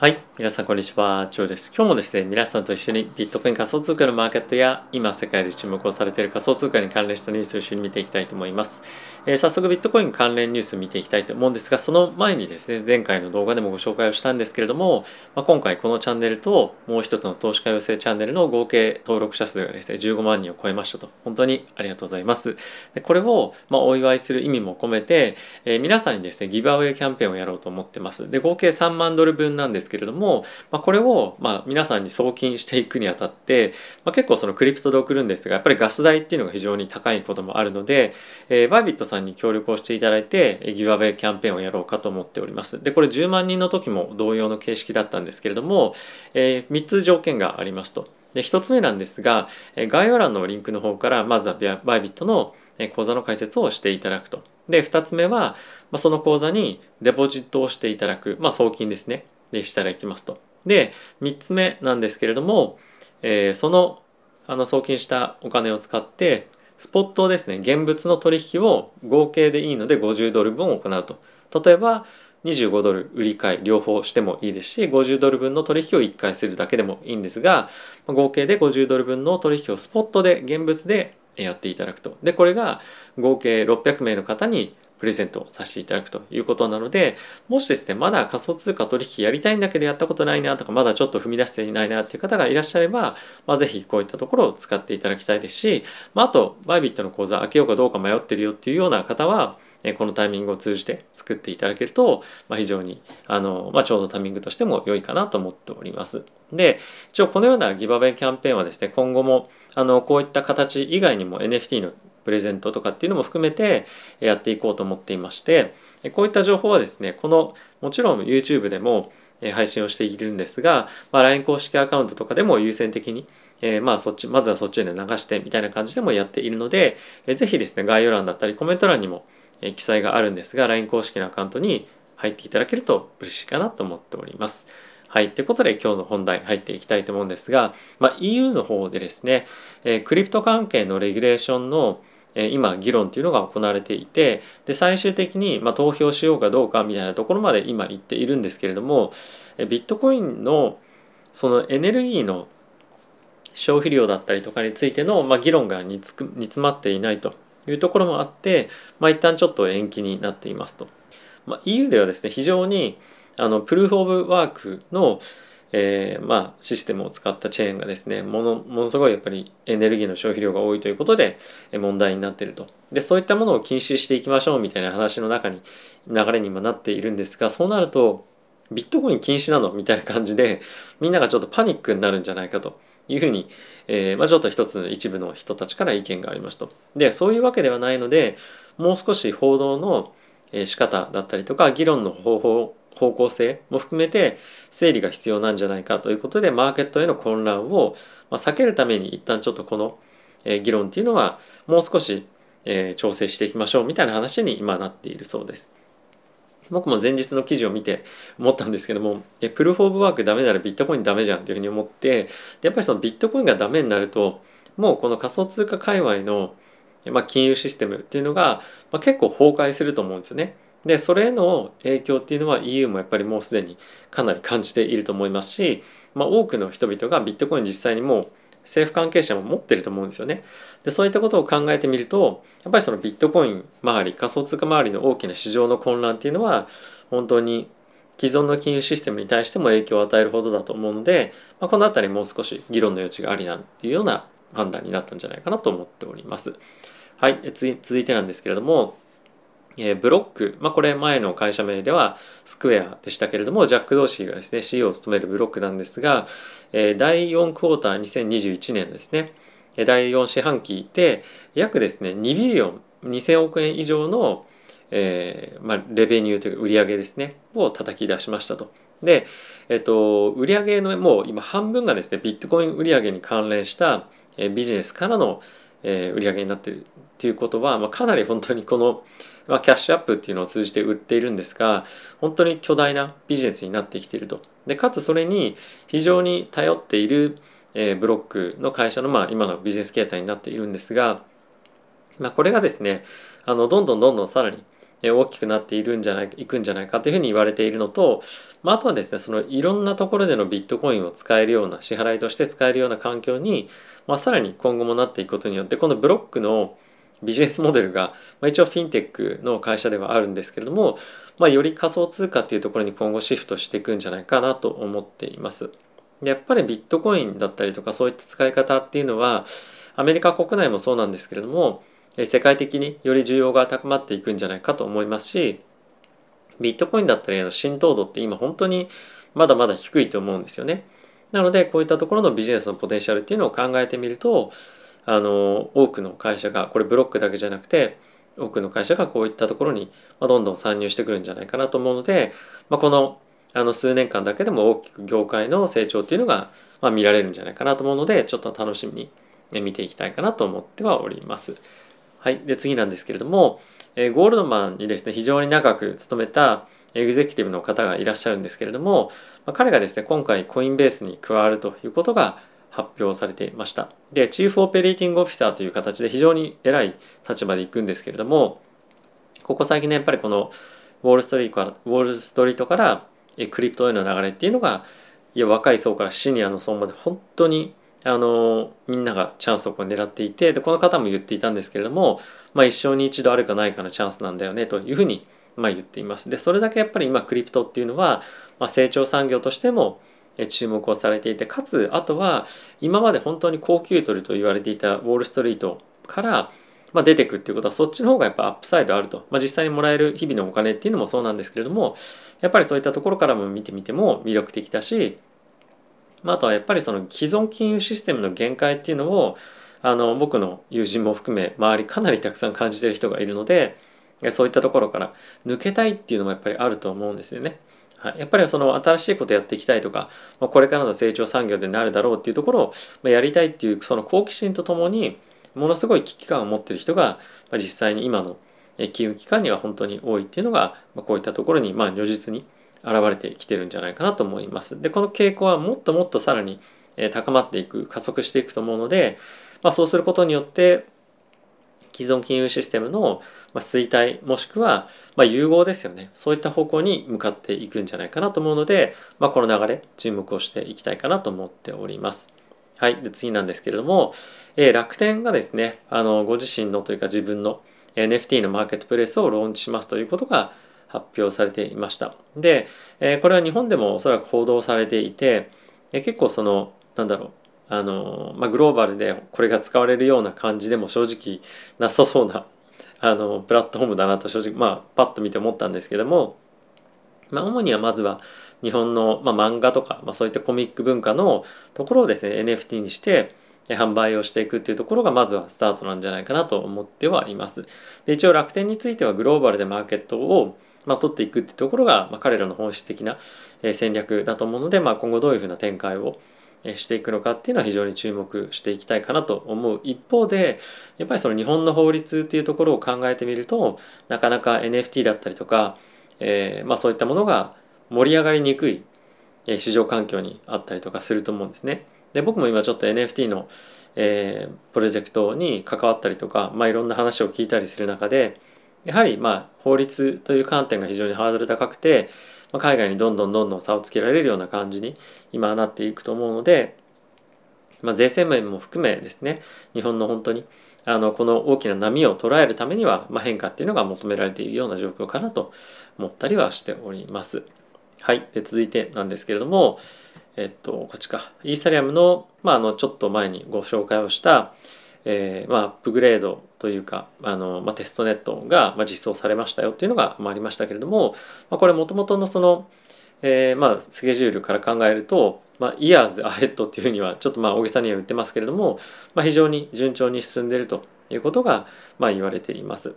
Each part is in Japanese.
はい。皆さん、こんにちは。ジョーです。今日もですね、皆さんと一緒にビットコイン仮想通貨のマーケットや、今世界で注目をされている仮想通貨に関連したニュースを一緒に見ていきたいと思います。えー、早速、ビットコイン関連ニュースを見ていきたいと思うんですが、その前にですね、前回の動画でもご紹介をしたんですけれども、まあ、今回このチャンネルと、もう一つの投資家養成チャンネルの合計登録者数がですね、15万人を超えましたと。本当にありがとうございます。でこれを、まあ、お祝いする意味も込めて、えー、皆さんにですね、ギブアウェイキャンペーンをやろうと思ってます。で、合計3万ドル分なんですけれども、まあ、これを、まあ、皆さんに送金していくにあたって、まあ、結構そのクリプトで送るんですがやっぱりガス代っていうのが非常に高いこともあるので、えー、バイビットさんに協力をしていただいてギブアウェイキャンペーンをやろうかと思っております。でこれ10万人の時も同様の形式だったんですけれども、えー、3つ条件がありますと。で1つ目なんですが概要欄のリンクの方からまずはバイビットの口座の開設をしていただくと。で2つ目はその口座にデポジットをしていただく、まあ、送金ですね。でしたらいきますと。で3つ目なんですけれども、えー、そのあの送金したお金を使ってスポットですね現物の取引を合計でいいので50ドル分を行うと。例えば25ドル売り買い両方してもいいですし50ドル分の取引を1回するだけでもいいんですが合計で50ドル分の取引をスポットで現物でやっていただくと。でこれが合計600名の方にプレゼントさせていただくということなのでもしですねまだ仮想通貨取引やりたいんだけどやったことないなとかまだちょっと踏み出していないなっていう方がいらっしゃれば、まあ、ぜひこういったところを使っていただきたいですし、まあ、あとバイビットの口座開けようかどうか迷ってるよっていうような方はこのタイミングを通じて作っていただけると、まあ、非常にあの、まあ、ちょうどタイミングとしても良いかなと思っております。で一応このようなギバベキャンペーンはですね今後もあのこういった形以外にも NFT のプレゼントとかっていうのも含めてやっていこうと思っていましてこういった情報はですねこのもちろん YouTube でも配信をしているんですが、まあ、LINE 公式アカウントとかでも優先的に、えー、まあそっちまずはそっちで流してみたいな感じでもやっているので、えー、ぜひですね概要欄だったりコメント欄にも、え、記載があるんですが LINE 公式のアカウントに入っていただけると嬉しいかなと思っております。はい。ということで今日の本題入っていきたいと思うんですが、まあ、EU の方でですね、えー、クリプト関係のレギュレーションの今議論っていうのが行われていてで最終的に、ま投票しようかどうかみたいなところまで今言っているんですけれどもビットコインのそのエネルギーの消費量だったりとかについての、ま議論が煮つく煮詰まっていないというところもあって、まあ、一旦ちょっと延期になっていますと。まあ、EU ではですね非常にあのプルーフ・オブ・ワークの、えー、まあ、システムを使ったチェーンがですねものものすごいやっぱりエネルギーの消費量が多いということで問題になっているとでそういったものを禁止していきましょうみたいな話の中に流れに今なっているんですがそうなるとビットコイン禁止なのみたいな感じでみんながちょっとパニックになるんじゃないかというふうに、えー、まあ、ちょっと一つ一部の人たちから意見がありますと。でそういうわけではないのでもう少し報道の仕方だったりとか議論の方法方向性も含めて整理が必要なんじゃないかということでマーケットへの混乱を避けるために一旦ちょっとこの議論っていうのはもう少し調整していきましょうみたいな話に今なっているそうです。僕も前日の記事を見て思ったんですけどもプルフ・オブ・ワークダメならビットコインダメじゃんっていうふうに思ってやっぱりそのビットコインがダメになるともうこの仮想通貨界隈の、まあ、金融システムっていうのが、まあ、結構崩壊すると思うんですよね。でそれへの影響っていうのは EU もやっぱりもうすでにかなり感じていると思いますし、まあ、多くの人々がビットコイン実際にもう政府関係者も持ってると思うんですよね。でそういったことを考えてみるとやっぱりそのビットコイン周り仮想通貨周りの大きな市場の混乱っていうのは本当に既存の金融システムに対しても影響を与えるほどだと思うので、まあ、この辺りもう少し議論の余地がありなんていうような判断になったんじゃないかなと思っております。はい、続いてなんですけれどもえブロック、まあ、これ前の会社名ではスクエアでしたけれども、ジャック・ドーシーがですね、CEO を務めるブロックなんですが、え第4クォーター2021年ですね、第4四半期で約ですね、2ビリオン、2000億円以上の、えー、まあ、レベニューというか売上ですね、を叩き出しましたと。で、えっと、売上のもう今半分がですね、ビットコイン売上に関連した、えビジネスからの、え、売上になっているっていうことは、まあ、かなり本当にこのま、キャッシュアップっていうのを通じて売っているんですが本当に巨大なビジネスになってきていると。でかつそれに非常に頼っている、え、ブロックの会社の、まあ、今のビジネス形態になっているんですが、まあ、これがですねあのどんどんどんどんさらに大きくなっているんじゃないいくんじゃないかというふうに言われているのと、まあ、あとはですねそのいろんなところでのビットコインを使えるような支払いとして使えるような環境に、まあ、さらに今後もなっていくことによってこのブロックのビジネスモデルが、まあ、一応フィンテックの会社ではあるんですけれども、まあ、より仮想通貨っていうところに今後シフトしていくんじゃないかなと思っています。でやっぱりビットコインだったりとかそういった使い方っていうのはアメリカ国内もそうなんですけれども世界的により需要が高まっていくんじゃないかと思いますしビットコインだったりの浸透度って今本当にまだまだ低いと思うんですよね。なのでこういったところのビジネスのポテンシャルっていうのを考えてみるとあの多くの会社がこれブロックだけじゃなくて多くの会社がこういったところにどんどん参入してくるんじゃないかなと思うので、まあ、このあの数年間だけでも大きく業界の成長っていうのが、まあ、見られるんじゃないかなと思うのでちょっと楽しみに見ていきたいかなと思ってはおります。はい、で次なんですけれども、えー、ゴールドマンにですね非常に長く勤めたエグゼクティブの方がいらっしゃるんですけれども、まあ、彼がですね今回コインベースに加わるということが発表されていましたでチーフオペレーティングオフィサーという形で非常に偉い立場で行くんですけれどもここ最近ねやっぱりこのウォールストリートからウォールストリートからクリプトへの流れっていうのがいや若い層からシニアの層まで本当にあのみんながチャンスをこう狙っていてでこの方も言っていたんですけれども、まあ、一生に一度あるかないかのチャンスなんだよねというふうにまあ言っています。でそれだけやっぱり今クリプトっていうのは、まあ、成長産業としても注目をされていてかつあとは今まで本当に高級取りと言われていたウォール・ストリートから、まあ、出てくっていうことはそっちの方がやっぱアップサイドあると、まあ、実際にもらえる日々のお金っていうのもそうなんですけれどもやっぱりそういったところからも見てみても魅力的だしまあ、あとはやっぱりその既存金融システムの限界っていうのをあの僕の友人も含め周りかなりたくさん感じてる人がいるのでそういったところから抜けたいっていうのもやっぱりあると思うんですよね。はい、やっぱりその新しいことやっていきたいとか、まあ、これからの成長産業でなるだろうっていうところを、まやりたいっていうその好奇心とともにものすごい危機感を持ってる人が、まあ、実際に今の金融機関には本当に多いっていうのが、まあ、こういったところにまあ如実に現れてきてるんじゃないかなと思います。でこの傾向はもっともっとさらに高まっていく加速していくと思うので、まあ、そうすることによって既存金融システムのまあ衰退もしくはまあ融合ですよねそういった方向に向かっていくんじゃないかなと思うので、まあ、この流れ注目をしていきたいかなと思っております。はい、で次なんですけれども、えー、楽天がですねあのご自身のというか自分の NFT のマーケットプレイスをローンチしますということが発表されていました。で、えー、これは日本でもおそらく報道されていて、えー、結構そのなんだろうあの、まあ、グローバルでこれが使われるような感じでも正直なさそうなあのプラットフォームだなと正直まあパッと見て思ったんですけども、まあ、主にはまずは日本の、まあ、漫画とか、まあ、そういったコミック文化のところをですね NFT にして販売をしていくっていうところがまずはスタートなんじゃないかなと思ってはいます。で一応楽天についてはグローバルでマーケットをまあ、取っていくっていうところが、まあ、彼らの本質的な戦略だと思うので、まあ、今後どういうふうな展開をしていくのかっていうのは非常に注目していきたいかなと思う一方でやっぱりその日本の法律っていうところを考えてみるとなかなか NFT だったりとか、えー、まあ、そういったものが盛り上がりにくい市場環境にあったりとかすると思うんですね。で僕も今ちょっと NFT の、えー、プロジェクトに関わったりとか、まあ、いろんな話を聞いたりする中でやはりまあ法律という観点が非常にハードル高くて、ま、海外にどんどんどんどん差をつけられるような感じに今なっていくと思うので、まあ、税制面も含めですね日本の本当にあのこの大きな波を捉えるためには、まあ、変化っていうのが求められているような状況かなと思ったりはしております。はい、で続いてなんですけれども、えっと、こっちか、イーサリアムの、まあ、あのちょっと前にご紹介をした、えーまあ、アップグレードというかあの、まあ、テストネットが、まあ、実装されましたよっていうのが、まあ、ありましたけれども、まあ、これもともとのその、えーまあ、スケジュールから考えると、まあ、イヤーズアヘッドっていうふうにはちょっとまあ大げさには言ってますけれども、まあ、非常に順調に進んでいるということが、まあ、言われています。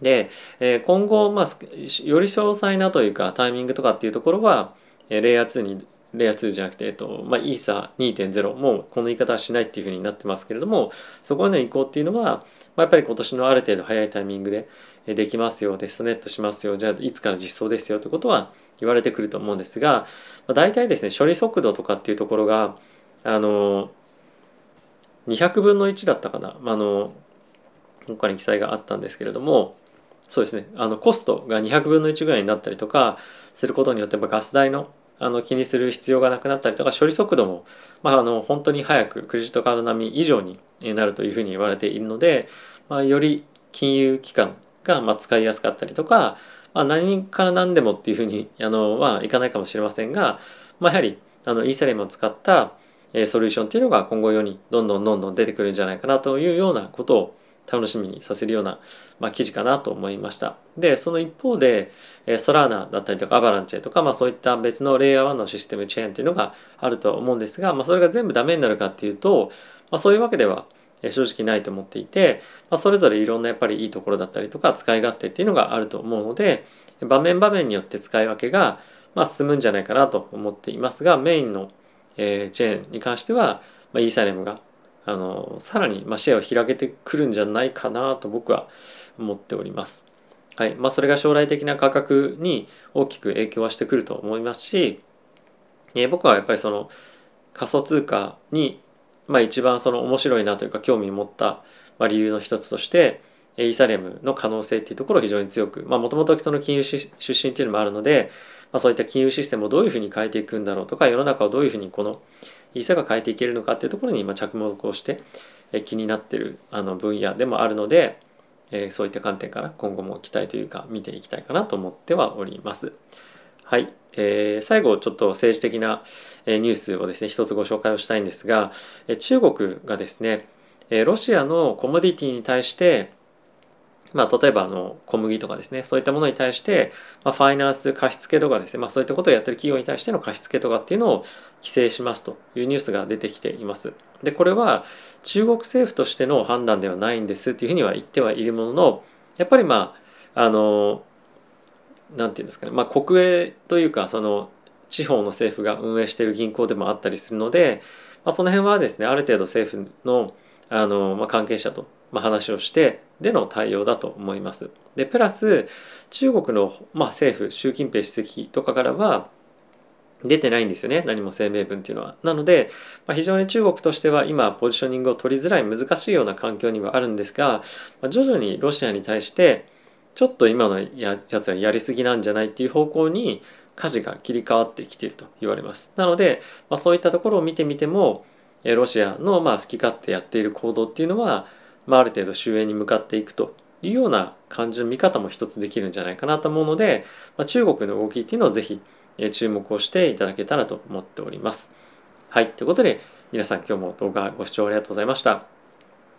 で、えー、今後、まあ、より詳細なというかタイミングとかっていうところは、レイヤー2にレイヤー2じゃなくて、えっとまあ、イーサ2.0もうこの言い方はしないっていうふうになってますけれどもそこへの移行っていうのは、まあ、やっぱり今年のある程度早いタイミングでできますよテストネットしますよじゃあいつから実装ですよということは言われてくると思うんですが、まあ、大体ですね処理速度とかっていうところがあの200分の1だったかな、まあ、あの今回に記載があったんですけれどもそうですね。あのコストが200分の1ぐらいになったりとかすることによってやっぱガス代のあの気にする必要がなくなったりとか処理速度も、まあ、あの本当に早くクレジットカード並み以上になるというふうに言われているので、まあ、より金融機関がま使いやすかったりとか、まあ、何から何でもっていうふうにあのはいかないかもしれませんが、まあ、やはりあのイーサリアムを使ったソリューションっていうのが今後世にどんどんどんどん出てくるんじゃないかなというようなことを楽しみにさせるような、まあ、記事かなと思いました。で、その一方で、ソラーナだったりとかアバランチェとか、まあ、そういった別のレイヤー1のシステムチェーンっていうのがあるとは思うんですが、まあ、それが全部ダメになるかっていうと、まあ、そういうわけでは正直ないと思っていて、まあ、それぞれいろんなやっぱりいいところだったりとか使い勝手っていうのがあると思うので場面場面によって使い分けがまあ進むんじゃないかなと思っていますがメインの、え、チェーンに関しては、まあ、イーサレムがあのさらにまあシェアを広げてくるんじゃないかなと僕は思っております。はいまあ、それが将来的な価格に大きく影響はしてくると思いますし、えー、僕はやっぱりその仮想通貨にまあ、一番その面白いなというか興味を持ったま理由の一つとしてイーサリアムの可能性っていうところを非常に強くもともと人の金融出身っていうのもあるので、まあ、そういった金融システムをどういうふうに変えていくんだろうとか世の中をどういうふうにこのイーサが変えていけるのかっていうところに今着目をして気になってるあの分野でもあるのでそういった観点から今後も期待というか見ていきたいかなと思ってはおります。はい、えー、最後ちょっと政治的なニュースをですね一つご紹介をしたいんですが中国がですねロシアのコモディティに対してまあ、例えばあの小麦とかですねそういったものに対して、まあ、ファイナンス貸付とかですね、まあ、そういったことをやってる企業に対しての貸付とかっていうのを規制しますというニュースが出てきています。でこれは中国政府としての判断ではないんですっていうふうには言ってはいるもののやっぱりまああのなんていうんですかね、まあ、国営というかその地方の政府が運営している銀行でもあったりするので、まあ、その辺はですねある程度政府のあの、まあ、関係者と、まあ、話をしてでの対応だと思います。でプラス中国の、まあ、政府習近平主席とかからは出てないんですよね何も声明文っていうのは。なので、まあ、非常に中国としては今ポジショニングを取りづらい難しいような環境にはあるんですが、まあ、徐々にロシアに対してちょっと今のやつはやりすぎなんじゃないっていう方向に舵が切り替わってきていると言われます。なので、まあ、そういったところを見てみてもロシアのまあ好き勝手やっている行動っていうのは、まあ、ある程度終焉に向かっていくというような感じの見方も一つできるんじゃないかなと思うので、まあ、中国の動きっていうのをぜひ注目をしていただけたらと思っております。はい。ということで、皆さん今日も動画ご視聴ありがとうございました。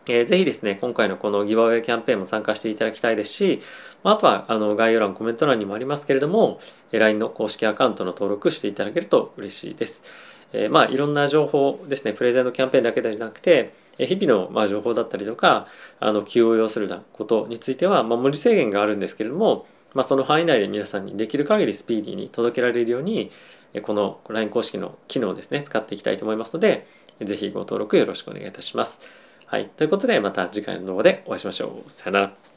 えー、ぜひですね、今回のこのギバウェイキャンペーンも参加していただきたいですし、あとはあの概要欄、コメント欄にもありますけれども、LINE の公式アカウントの登録していただけると嬉しいです。えー、まあ、いろんな情報ですね、プレゼントキャンペーンだけではなくて、日々のま情報だったりとか、あの気を要するなことについては、まあ、無理制限があるんですけれども、まあ、その範囲内で皆さんにできる限りスピーディーに届けられるように、この LINE 公式の機能をですね、使っていきたいと思いますので、ぜひご登録よろしくお願いいたします。はい。ということで、また次回の動画でお会いしましょう。さよなら。